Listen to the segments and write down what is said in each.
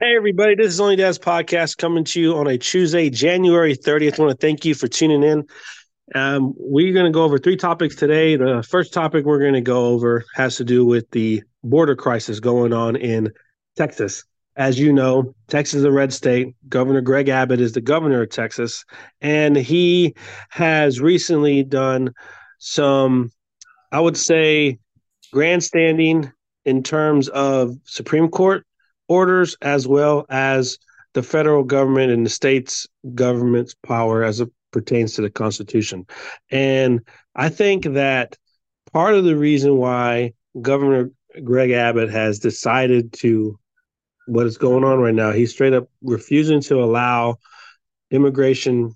Hey, everybody, this is Only Dad's podcast coming to you on a Tuesday, January 30th. I want to thank you for tuning in. Um, we're going to go over three topics today. The first topic we're going to go over has to do with the border crisis going on in Texas. As you know, Texas is a red state. Governor Greg Abbott is the governor of Texas, and he has recently done some, I would say, grandstanding in terms of Supreme Court orders as well as the federal government and the state's government's power as it pertains to the Constitution. And I think that part of the reason why Governor Greg Abbott has decided to what is going on right now, he's straight up refusing to allow immigration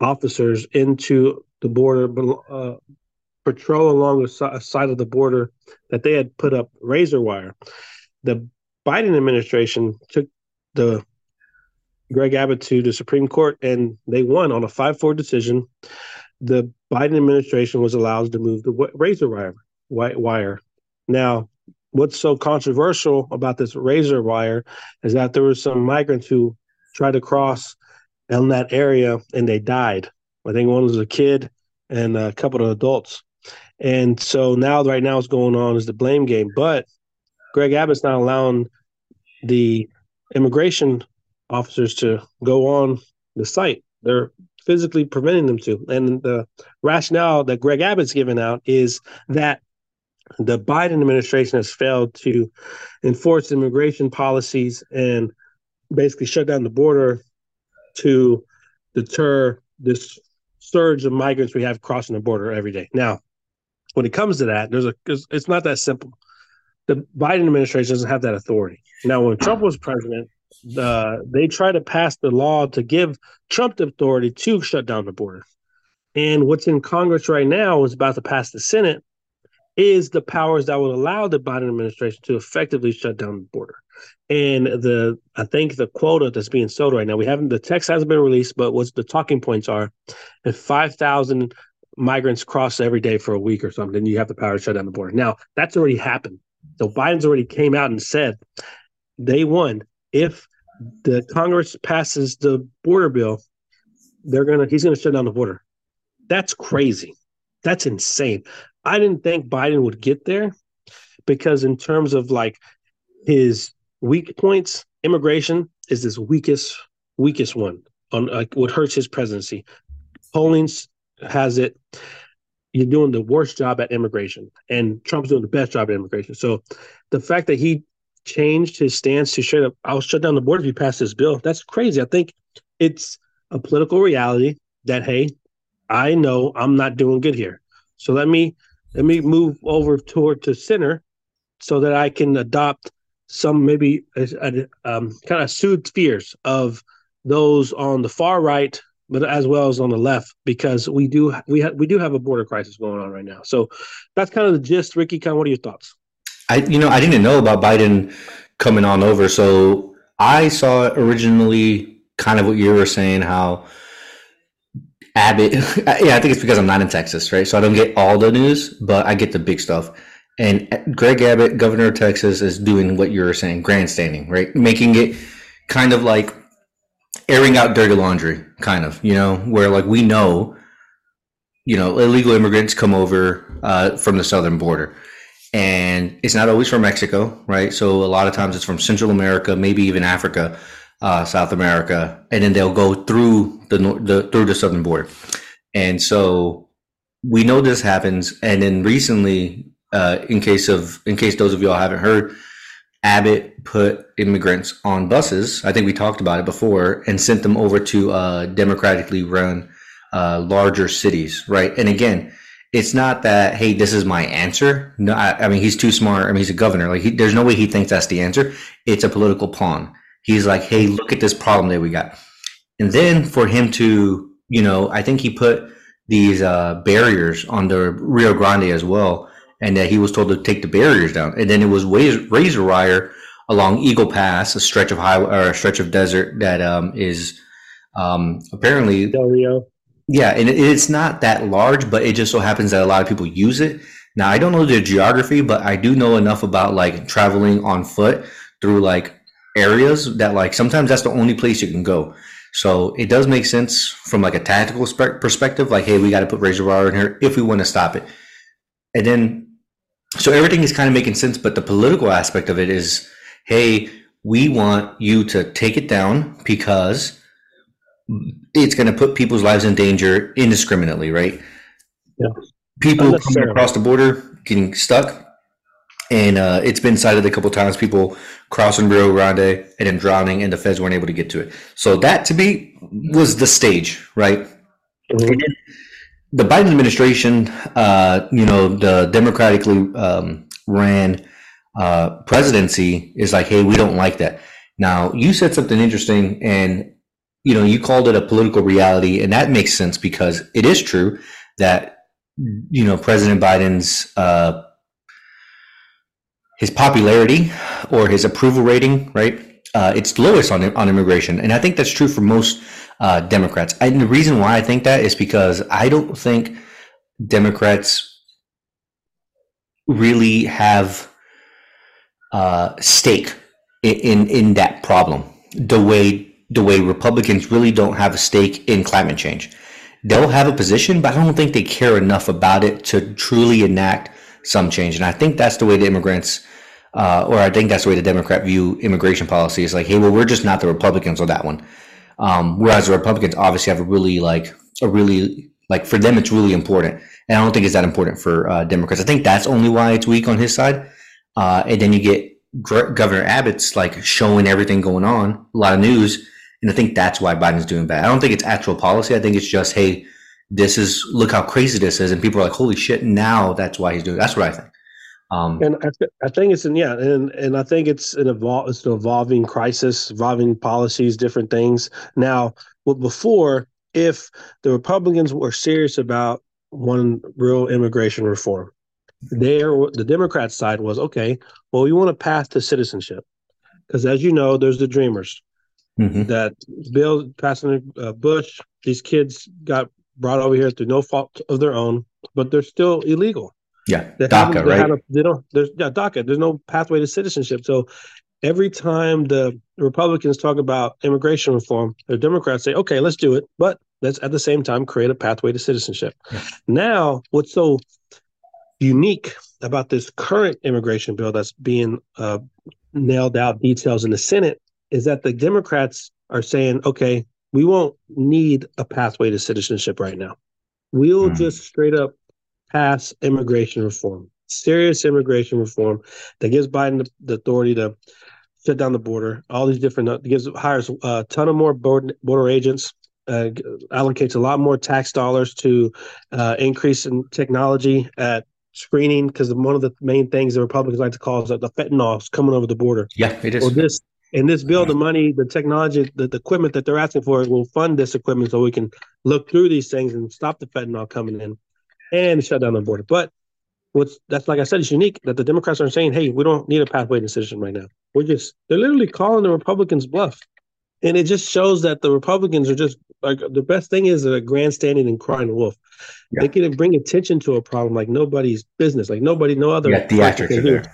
officers into the border uh, patrol along the side of the border that they had put up razor wire. The Biden administration took the Greg Abbott to the Supreme Court and they won on a 5 4 decision. The Biden administration was allowed to move the razor wire. wire. Now, what's so controversial about this razor wire is that there were some migrants who tried to cross in that area and they died. I think one was a kid and a couple of adults. And so now, right now, what's going on is the blame game. But Greg Abbott's not allowing the immigration officers to go on the site. They're physically preventing them to. And the rationale that Greg Abbott's given out is that the Biden administration has failed to enforce immigration policies and basically shut down the border to deter this surge of migrants we have crossing the border every day. Now, when it comes to that, there's a it's not that simple the Biden administration doesn't have that authority. Now, when Trump was president, uh, they tried to pass the law to give Trump the authority to shut down the border. And what's in Congress right now is about to pass the Senate is the powers that would allow the Biden administration to effectively shut down the border. And the I think the quota that's being sold right now, we haven't the text hasn't been released, but what the talking points are, if five thousand migrants cross every day for a week or something, you have the power to shut down the border. Now that's already happened. So Biden's already came out and said day one, if the Congress passes the border bill, they're gonna he's gonna shut down the border. That's crazy. That's insane. I didn't think Biden would get there because in terms of like his weak points, immigration is his weakest weakest one on like what hurts his presidency. Polling has it you're doing the worst job at immigration, and Trump's doing the best job at immigration. So the fact that he changed his stance to straight up, I'll shut down the border if you pass this bill. That's crazy. I think it's a political reality that hey, I know I'm not doing good here. So let me let me move over toward to center so that I can adopt some maybe um, kind of soothe fears of those on the far right but as well as on the left because we do we ha- we do have a border crisis going on right now. So that's kind of the gist. Ricky, kind of what are your thoughts? I you know I didn't know about Biden coming on over, so I saw originally kind of what you were saying how Abbott. yeah, I think it's because I'm not in Texas, right? So I don't get all the news, but I get the big stuff. And Greg Abbott, governor of Texas, is doing what you were saying, grandstanding, right? Making it kind of like airing out dirty laundry, kind of, you know, where like we know, you know, illegal immigrants come over uh, from the southern border. And it's not always from Mexico, right? So a lot of times it's from Central America, maybe even Africa, uh, South America, and then they'll go through the, the through the southern border. And so we know this happens. And then recently, uh, in case of in case those of y'all haven't heard, Abbott put immigrants on buses. I think we talked about it before, and sent them over to uh, democratically run uh, larger cities, right? And again, it's not that hey, this is my answer. No, I, I mean he's too smart. I mean he's a governor. Like he, there's no way he thinks that's the answer. It's a political pawn. He's like, hey, look at this problem that we got, and then for him to, you know, I think he put these uh, barriers on the Rio Grande as well and that he was told to take the barriers down. And then it was razor wire along Eagle Pass, a stretch of highway or a stretch of desert that um, is um, apparently Del Rio. Yeah, and it's not that large, but it just so happens that a lot of people use it. Now, I don't know the geography, but I do know enough about like traveling on foot through like areas that like sometimes that's the only place you can go. So it does make sense from like a tactical perspective. Like, hey, we got to put razor wire in here if we want to stop it. And then, so everything is kind of making sense. But the political aspect of it is, hey, we want you to take it down because it's going to put people's lives in danger indiscriminately, right? Yeah. People coming across the border getting stuck. And uh, it's been cited a couple times, people crossing Rio Grande and then drowning, and the feds weren't able to get to it. So that, to me, was the stage, right? Mm-hmm. The Biden administration, uh, you know, the democratically um, ran uh, presidency is like, hey, we don't like that. Now, you said something interesting, and you know, you called it a political reality, and that makes sense because it is true that you know President Biden's uh, his popularity or his approval rating, right? Uh, it's lowest on on immigration, and I think that's true for most uh, Democrats. And the reason why I think that is because I don't think Democrats really have uh, stake in, in in that problem the way the way Republicans really don't have a stake in climate change. They'll have a position, but I don't think they care enough about it to truly enact some change. And I think that's the way the immigrants, uh, or I think that's the way the Democrat view immigration policy is like, hey, well, we're just not the Republicans on that one. Um, whereas the Republicans obviously have a really like a really like for them it's really important, and I don't think it's that important for uh, Democrats. I think that's only why it's weak on his side. Uh, and then you get Governor Abbott's like showing everything going on, a lot of news and I think that's why Biden's doing bad. I don't think it's actual policy. I think it's just, hey, this is look how crazy this is, and people are like, holy shit! Now that's why he's doing. That's what I think. Um, and I, th- I, think it's in yeah, and and I think it's an evol- it's an evolving crisis, evolving policies, different things. Now, well, before, if the Republicans were serious about one real immigration reform, there the Democrat side was okay. Well, we want to pass to citizenship because, as you know, there's the Dreamers mm-hmm. that Bill passing uh, Bush, these kids got brought over here through no fault of their own, but they're still illegal. Yeah, they DACA, they right? A, they don't. There's yeah, DACA. There's no pathway to citizenship. So every time the Republicans talk about immigration reform, the Democrats say, "Okay, let's do it," but let's at the same time create a pathway to citizenship. Yeah. Now, what's so unique about this current immigration bill that's being uh, nailed out details in the Senate is that the Democrats are saying, okay, we won't need a pathway to citizenship right now. We'll mm. just straight up pass immigration reform, serious immigration reform that gives Biden the, the authority to shut down the border. All these different gives hires a ton of more border, border agents. Uh, allocates a lot more tax dollars to uh, increase in technology at screening because one of the main things the Republicans like to call is that the fentanyl is coming over the border. Yeah, it is. Or this in this bill, the money, the technology, the, the equipment that they're asking for will fund this equipment so we can look through these things and stop the fentanyl coming in and shut down the border. But what's that's like I said, it's unique that the Democrats are saying, hey, we don't need a pathway decision right now. We're just they're literally calling the Republicans bluff. And it just shows that the Republicans are just like the best thing is a grandstanding and crying wolf. Yeah. They can bring attention to a problem like nobody's business, like nobody, no other. Yeah, theatrics are there.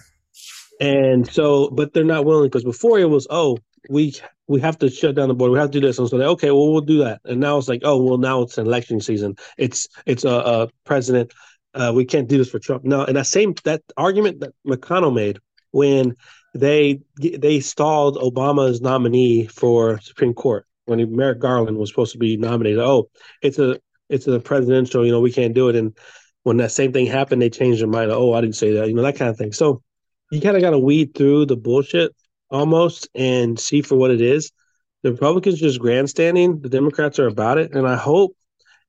And so, but they're not willing because before it was, oh, we we have to shut down the border. We have to do this. And so they, okay, well, we'll do that. And now it's like, oh, well, now it's an election season. It's it's a, a president. Uh, we can't do this for Trump. No, and that same that argument that McConnell made when they they stalled Obama's nominee for Supreme Court when he, Merrick Garland was supposed to be nominated. Oh, it's a it's a presidential. You know, we can't do it. And when that same thing happened, they changed their mind. Oh, I didn't say that. You know, that kind of thing. So you kind of got to weed through the bullshit almost and see for what it is. The Republicans just grandstanding. The Democrats are about it, and I hope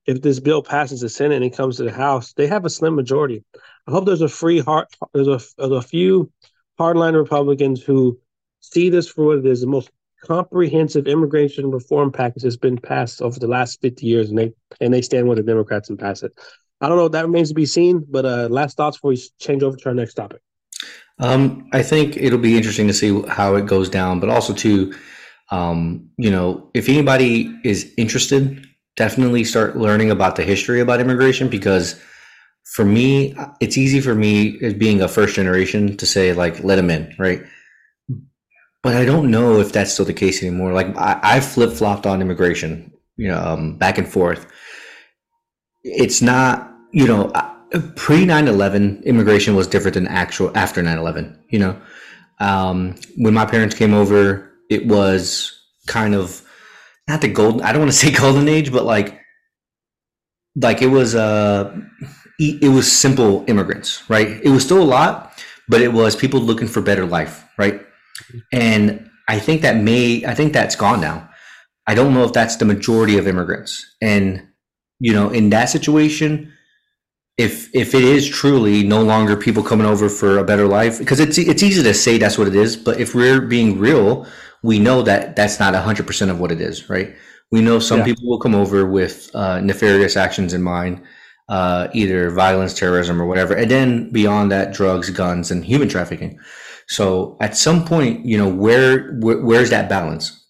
if this bill passes the Senate and it comes to the House, they have a slim majority. I hope there's a free heart. There's a, there's a few hardline Republicans who see this for what it is. The most comprehensive immigration reform package has been passed over the last 50 years, and they and they stand with the Democrats and pass it. I don't know. That remains to be seen. But uh, last thoughts before we change over to our next topic. Um, I think it'll be interesting to see how it goes down, but also too, um, you know, if anybody is interested, definitely start learning about the history about immigration because for me, it's easy for me as being a first generation to say like, let them in, right? but I don't know if that's still the case anymore. Like I, I flip flopped on immigration, you know, um, back and forth. It's not, you know, pre 9-11 immigration was different than actual after 9-11 you know? Um, when my parents came over it was kind of not the golden i don't want to say golden age but like like it was uh it was simple immigrants right? It was still a lot but it was people looking for better life right? And i think that may i think that's gone now. I don't know if that's the majority of immigrants. And you know in that situation if if it is truly no longer people coming over for a better life because it's it's easy to say that's what it is but if we're being real we know that that's not 100% of what it is right? We know some yeah. people will come over with uh, nefarious actions in mind uh, either violence terrorism or whatever and then beyond that drugs guns and human trafficking. So at some point you know where, where where's that balance?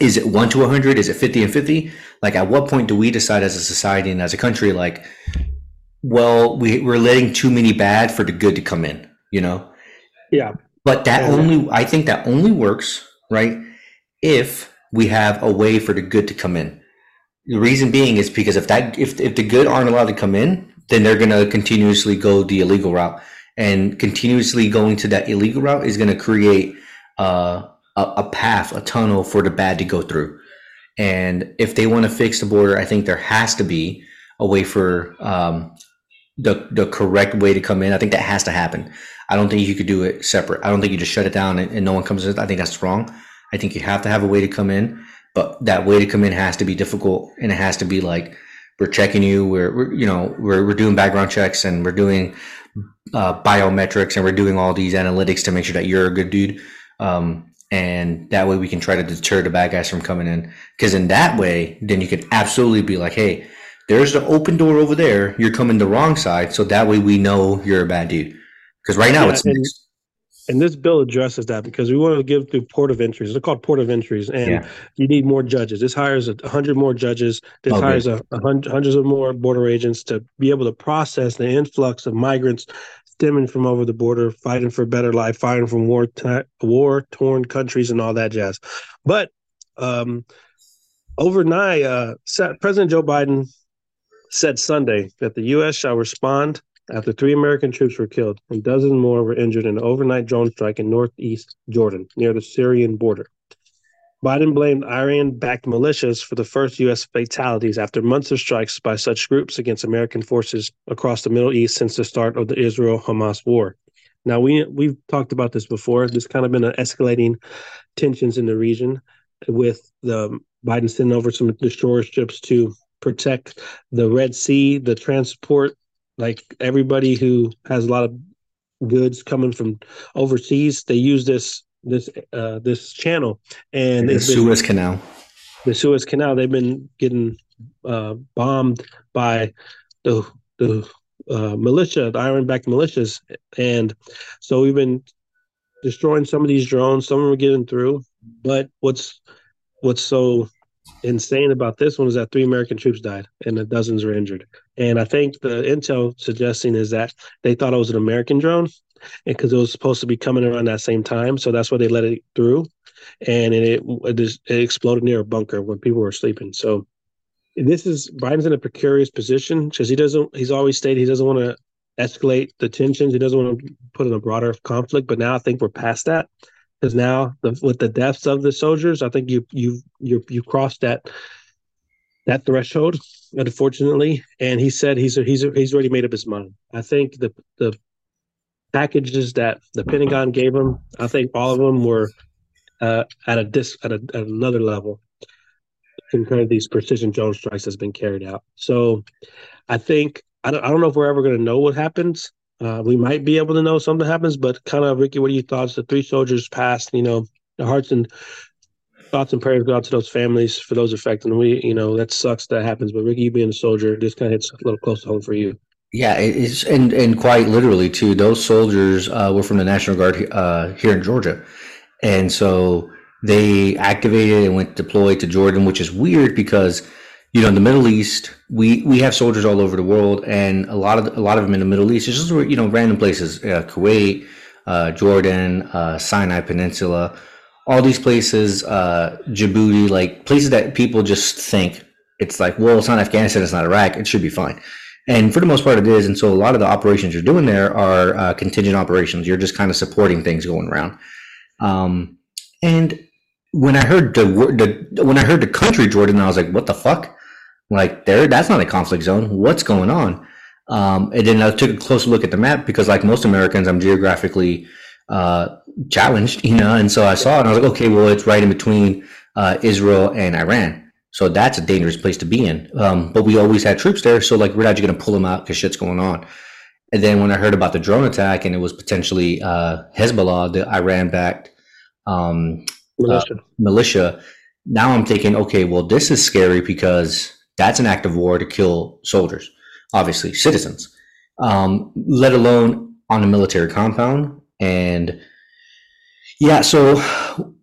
Is it 1 to 100 is it 50 and 50 like at what point do we decide as a society and as a country like well, we, we're letting too many bad for the good to come in, you know? Yeah. But that yeah. only, I think that only works, right? If we have a way for the good to come in. The reason being is because if that, if, if the good aren't allowed to come in, then they're going to continuously go the illegal route. And continuously going to that illegal route is going to create uh, a, a path, a tunnel for the bad to go through. And if they want to fix the border, I think there has to be a way for um, the the correct way to come in. I think that has to happen. I don't think you could do it separate. I don't think you just shut it down and, and no one comes in. I think that's wrong. I think you have to have a way to come in, but that way to come in has to be difficult and it has to be like we're checking you. We're, we're you know we're we're doing background checks and we're doing uh, biometrics and we're doing all these analytics to make sure that you're a good dude. Um, and that way we can try to deter the bad guys from coming in. Because in that way, then you could absolutely be like, hey, there's the open door over there. You're coming the wrong side, so that way we know you're a bad dude. Because right now yeah, it's mixed. And this bill addresses that because we want to give through port of entries. They're called port of entries, and yeah. you need more judges. This hires a hundred more judges. This oh, hires a, a hundred, hundreds of more border agents to be able to process the influx of migrants stemming from over the border, fighting for a better life, fighting from war t- war torn countries, and all that jazz. But um, overnight, uh, President Joe Biden said Sunday that the U.S. shall respond after three American troops were killed and dozens more were injured in an overnight drone strike in northeast Jordan near the Syrian border. Biden blamed Iran backed militias for the first U.S. fatalities after months of strikes by such groups against American forces across the Middle East since the start of the Israel Hamas war. Now, we, we've talked about this before. There's kind of been an escalating tensions in the region with the Biden sending over some destroyer ships to protect the Red Sea, the transport, like everybody who has a lot of goods coming from overseas, they use this this uh, this channel and the Suez Canal. The Suez Canal. They've been getting uh, bombed by the the uh, militia, the Iran-backed militias, and so we've been destroying some of these drones. Some of them are getting through, but what's what's so insane about this one is that three American troops died and dozens were injured. And I think the intel suggesting is that they thought it was an American drone because it was supposed to be coming around that same time. So that's why they let it through. And it, it, it exploded near a bunker when people were sleeping. So this is Biden's in a precarious position because he doesn't, he's always stated he doesn't want to escalate the tensions. He doesn't want to put in a broader conflict. But now I think we're past that because now the, with the deaths of the soldiers, I think you you you you crossed that that threshold, unfortunately. And he said he's he's he's already made up his mind. I think the the packages that the Pentagon gave him, I think all of them were uh, at a dis at, a, at another level compared to these precision drone strikes that's been carried out. So I think I don't, I don't know if we're ever going to know what happens uh, we might be able to know something happens, but kind of Ricky, what are your thoughts? The three soldiers passed, you know, the hearts and thoughts and prayers go out to those families for those affected. And we, you know, that sucks that happens. But Ricky, you being a soldier, this kind of hits a little close to home for you. Yeah, it's and and quite literally too. Those soldiers uh, were from the National Guard uh, here in Georgia, and so they activated and went deployed to Jordan, which is weird because you know, in the Middle East, we we have soldiers all over the world, and a lot of a lot of them in the Middle East. It's just you know random places, uh, Kuwait, uh, Jordan, uh, Sinai Peninsula, all these places, uh, Djibouti, like places that people just think it's like, well, it's not Afghanistan, it's not Iraq, it should be fine. And for the most part, it is. And so a lot of the operations you're doing there are uh, contingent operations. You're just kind of supporting things going around. Um, and when I heard the, the when I heard the country Jordan, I was like, what the fuck? Like there, that's not a conflict zone. What's going on? Um, and then I took a closer look at the map because, like most Americans, I'm geographically uh, challenged, you know. And so I saw it, and I was like, okay, well, it's right in between uh, Israel and Iran. So that's a dangerous place to be in. Um, but we always had troops there. So like, we're not just going to pull them out because shit's going on. And then when I heard about the drone attack and it was potentially uh, Hezbollah, the Iran backed um, militia. Uh, militia, now I'm thinking, okay, well, this is scary because that's an act of war to kill soldiers, obviously, citizens, um, let alone on a military compound. And yeah, so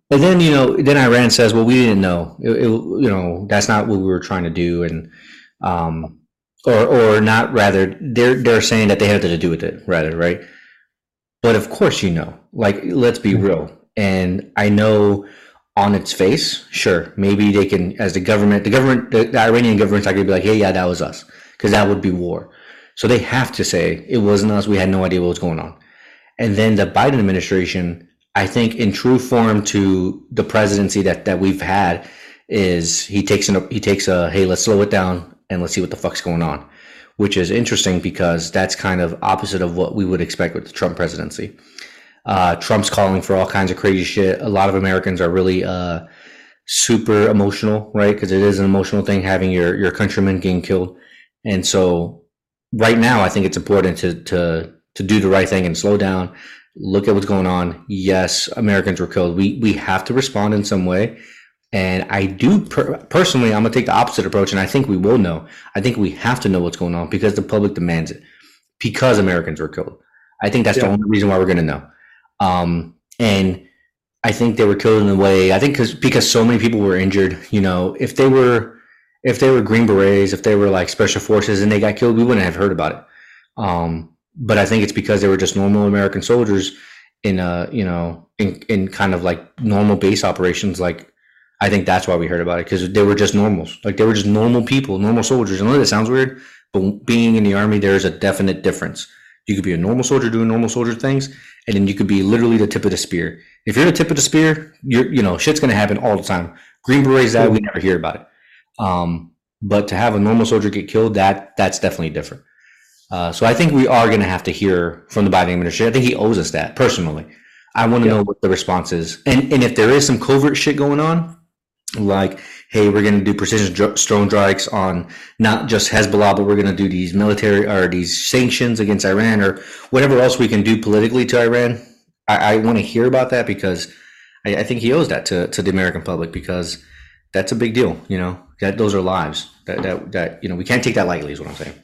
but then you know, then Iran says, "Well, we didn't know. It, it, you know, that's not what we were trying to do." And um, or or not rather, they're they're saying that they had to do with it, rather, right? But of course, you know, like let's be real. And I know on its face, sure, maybe they can, as the government, the government, the, the Iranian government's not going to be like, "Hey, yeah, that was us," because that would be war. So they have to say it wasn't us. We had no idea what was going on. And then the Biden administration I think in true form to the presidency that that we've had is he takes an he takes a hey let's slow it down and let's see what the fuck's going on, which is interesting because that's kind of opposite of what we would expect with the Trump presidency. Uh, Trump's calling for all kinds of crazy shit. A lot of Americans are really uh, super emotional, right? Because it is an emotional thing having your your countrymen getting killed, and so right now I think it's important to to to do the right thing and slow down look at what's going on. Yes, Americans were killed. We we have to respond in some way. And I do per- personally, I'm gonna take the opposite approach, and I think we will know. I think we have to know what's going on because the public demands it. Because Americans were killed, I think that's yeah. the only reason why we're gonna know. Um, and I think they were killed in a way. I think because because so many people were injured. You know, if they were if they were Green Berets, if they were like special forces, and they got killed, we wouldn't have heard about it. Um, but I think it's because they were just normal American soldiers in a you know in in kind of like normal base operations. Like I think that's why we heard about it because they were just normals. Like they were just normal people, normal soldiers. I know that sounds weird, but being in the army, there's a definite difference. You could be a normal soldier doing normal soldier things, and then you could be literally the tip of the spear. If you're the tip of the spear, you're you know shit's gonna happen all the time. Green berets that we never hear about it. Um, but to have a normal soldier get killed, that that's definitely different. Uh, so I think we are going to have to hear from the Biden administration. I think he owes us that personally. I want to know what the response is, and and if there is some covert shit going on, like hey, we're going to do precision drone strikes on not just Hezbollah, but we're going to do these military or these sanctions against Iran or whatever else we can do politically to Iran. I, I want to hear about that because I, I think he owes that to to the American public because that's a big deal. You know, that those are lives that that that you know we can't take that lightly. Is what I'm saying.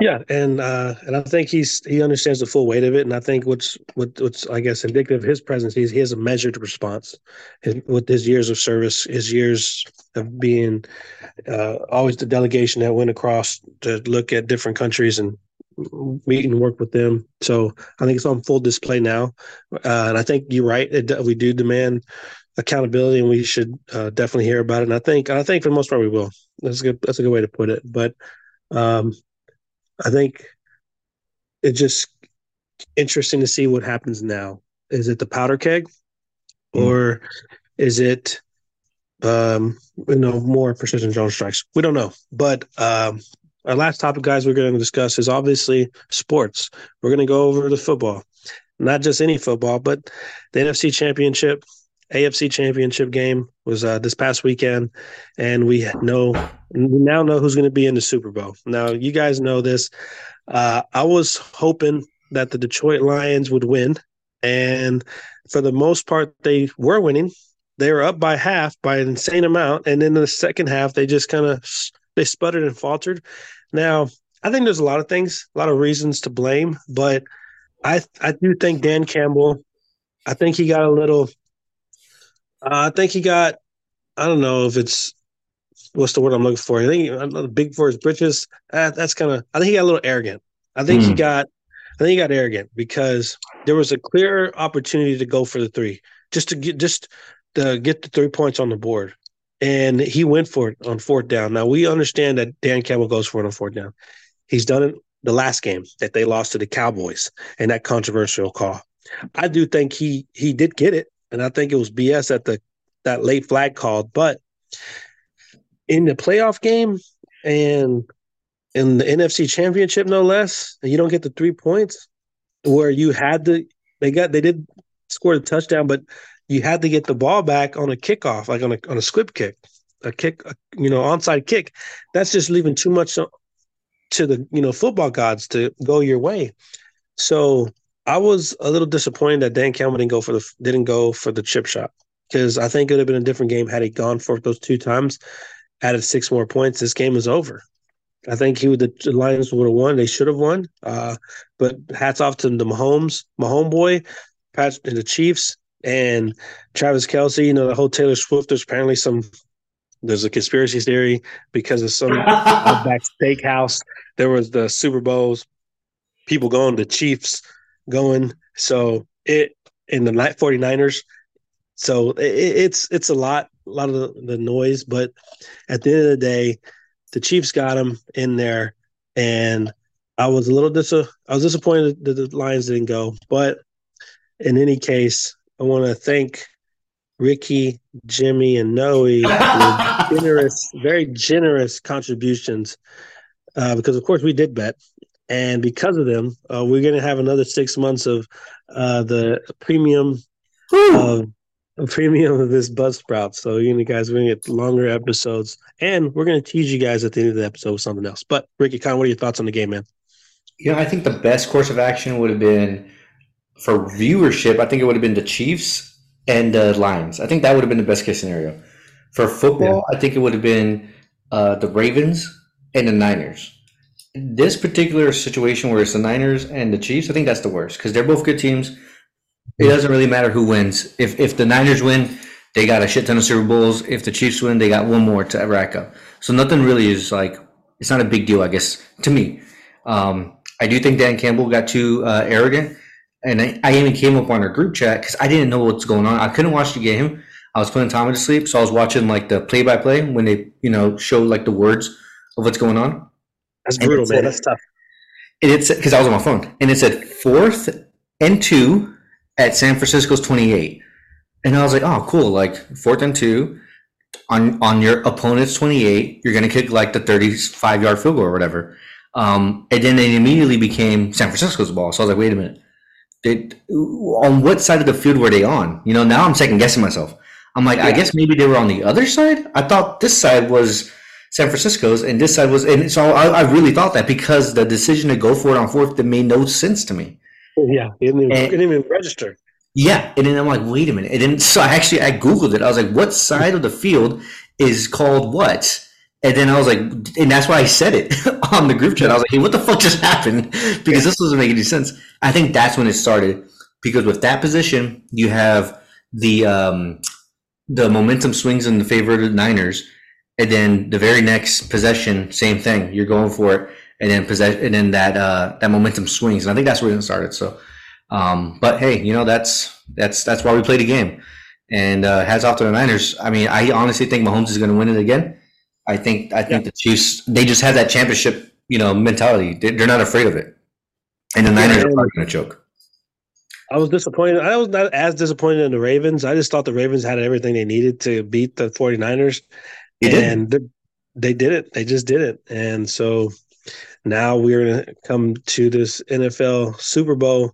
Yeah, and uh, and I think he's he understands the full weight of it, and I think what's what, what's I guess indicative of his presence is he has a measured response his, with his years of service, his years of being uh, always the delegation that went across to look at different countries and meet and work with them. So I think it's on full display now, uh, and I think you're right. It, we do demand accountability, and we should uh, definitely hear about it. And I think I think for the most part we will. That's a good that's a good way to put it, but. Um, I think it's just interesting to see what happens now. Is it the powder keg, mm. or is it um, you know more precision drone strikes? We don't know. But um, our last topic, guys, we're going to discuss is obviously sports. We're going to go over the football, not just any football, but the NFC Championship AFC Championship game was uh, this past weekend, and we know we now know who's going to be in the Super Bowl. Now, you guys know this. Uh, I was hoping that the Detroit Lions would win, and for the most part, they were winning. They were up by half by an insane amount, and then in the second half, they just kind of they sputtered and faltered. Now, I think there's a lot of things, a lot of reasons to blame, but I I do think Dan Campbell. I think he got a little uh, I think he got. I don't know if it's what's the word I'm looking for. I think know, big for his britches. Uh, that's kind of. I think he got a little arrogant. I think mm. he hmm. got. I think he got arrogant because there was a clear opportunity to go for the three. just to get just to get the three points on the board. And he went for it on fourth down. Now we understand that Dan Campbell goes for it on fourth down. He's done it the last game that they lost to the Cowboys and that controversial call. I do think he he did get it, and I think it was BS at the that late flag called. But in the playoff game and in the NFC Championship, no less, you don't get the three points where you had to. They got they did score the touchdown, but you had to get the ball back on a kickoff, like on a on a squib kick, a kick, a, you know, onside kick. That's just leaving too much to the you know football gods to go your way. So I was a little disappointed that Dan Campbell didn't go for the didn't go for the chip shot because I think it would have been a different game had he gone for those two times, added six more points. This game is over. I think he would the Lions would have won. They should have won. Uh, but hats off to the Mahomes, Mahomes boy, Pat and the Chiefs and Travis Kelce. You know the whole Taylor Swift. There's apparently some. There's a conspiracy theory because of some back steakhouse. There was the Super Bowls. People going, to Chiefs going. So it in the 49ers. So it, it's it's a lot, a lot of the, the noise. But at the end of the day, the Chiefs got him in there, and I was a little dis- I was disappointed that the Lions didn't go. But in any case, I want to thank Ricky, Jimmy, and Noe for generous, very generous contributions. Uh, because of course we did bet, and because of them, uh, we're going to have another six months of uh, the premium of a premium of this Buzzsprout. So you guys we're going to get longer episodes, and we're going to tease you guys at the end of the episode with something else. But Ricky, Con, what are your thoughts on the game, man? You know, I think the best course of action would have been for viewership. I think it would have been the Chiefs and the Lions. I think that would have been the best case scenario. For football, yeah. I think it would have been uh, the Ravens and the Niners. This particular situation where it's the Niners and the Chiefs, I think that's the worst because they're both good teams it doesn't really matter who wins. If if the Niners win, they got a shit ton of Super Bowls. If the Chiefs win, they got one more to rack up. So nothing really is like it's not a big deal, I guess, to me. Um, I do think Dan Campbell got too uh, arrogant, and I, I, even came up on our group chat because I didn't know what's going on. I couldn't watch the game. I was putting Tommy to sleep, so I was watching like the play by play when they you know show like the words of what's going on. That's brutal, man. That's tough. And it's because I was on my phone, and it said fourth and two at San Francisco's 28. And I was like, oh, cool. Like fourth and two on, on your opponent's 28, you're going to kick like the 35 yard field goal or whatever. Um, and then it immediately became San Francisco's ball. So I was like, wait a minute. They, on what side of the field were they on? You know, now I'm second guessing myself. I'm like, yeah. I guess maybe they were on the other side. I thought this side was San Francisco's and this side was, and so I, I really thought that because the decision to go for it on fourth that made no sense to me. Yeah, it didn't, even, and, didn't even register. Yeah, and then I'm like, wait a minute. And then so I actually I googled it. I was like, what side of the field is called what? And then I was like, and that's why I said it on the group chat. I was like, hey, what the fuck just happened? Because this doesn't make any sense. I think that's when it started. Because with that position, you have the um, the momentum swings in the favor of the Niners, and then the very next possession, same thing. You're going for it, and then possess, and then that uh, that momentum swings. And I think that's where it started. So um, but hey, you know that's that's that's why we play the game. And uh, hats off to the Niners. I mean, I honestly think Mahomes is going to win it again. I think I think yeah. the Chiefs they just have that championship you know mentality. They're not afraid of it, and the Niners yeah, are going to choke. I was disappointed. I was not as disappointed in the Ravens. I just thought the Ravens had everything they needed to beat the 49ers. And did. they did it. They just did it. And so now we're going to come to this NFL Super Bowl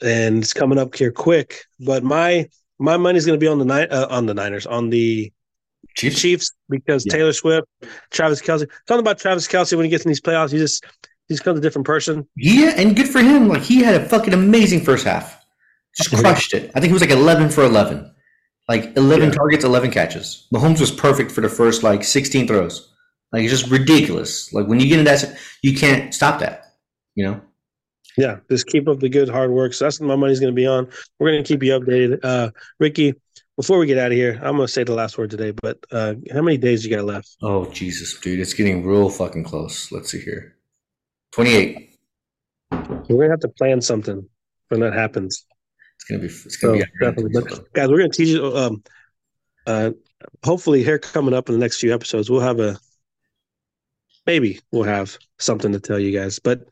and it's coming up here quick. But my my money's going to be on the ni- uh, on the Niners on the Chiefs, Chiefs because yeah. Taylor Swift, Travis Kelce. Talking about Travis Kelce when he gets in these playoffs, he just he just becomes a different person. Yeah, and good for him. Like he had a fucking amazing first half. Just crushed it. I think he was like eleven for eleven. Like eleven yeah. targets, eleven catches. Mahomes was perfect for the first like sixteen throws. Like it's just ridiculous. Like when you get in that, you can't stop that. You know. Yeah, just keep up the good hard work. So that's what my money's going to be on. We're going to keep you updated. Uh, Ricky, before we get out of here, I'm going to say the last word today, but uh, how many days you got left? Oh, Jesus, dude. It's getting real fucking close. Let's see here 28. We're going to have to plan something when that happens. It's gonna be it's gonna So, be definitely. But guys, we're gonna teach you. Um, uh, hopefully, here coming up in the next few episodes, we'll have a maybe we'll have something to tell you guys. But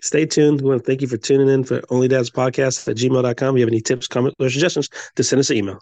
stay tuned. We want to thank you for tuning in for Only Dad's Podcast at gmail.com. If you have any tips, comments, or suggestions, to send us an email.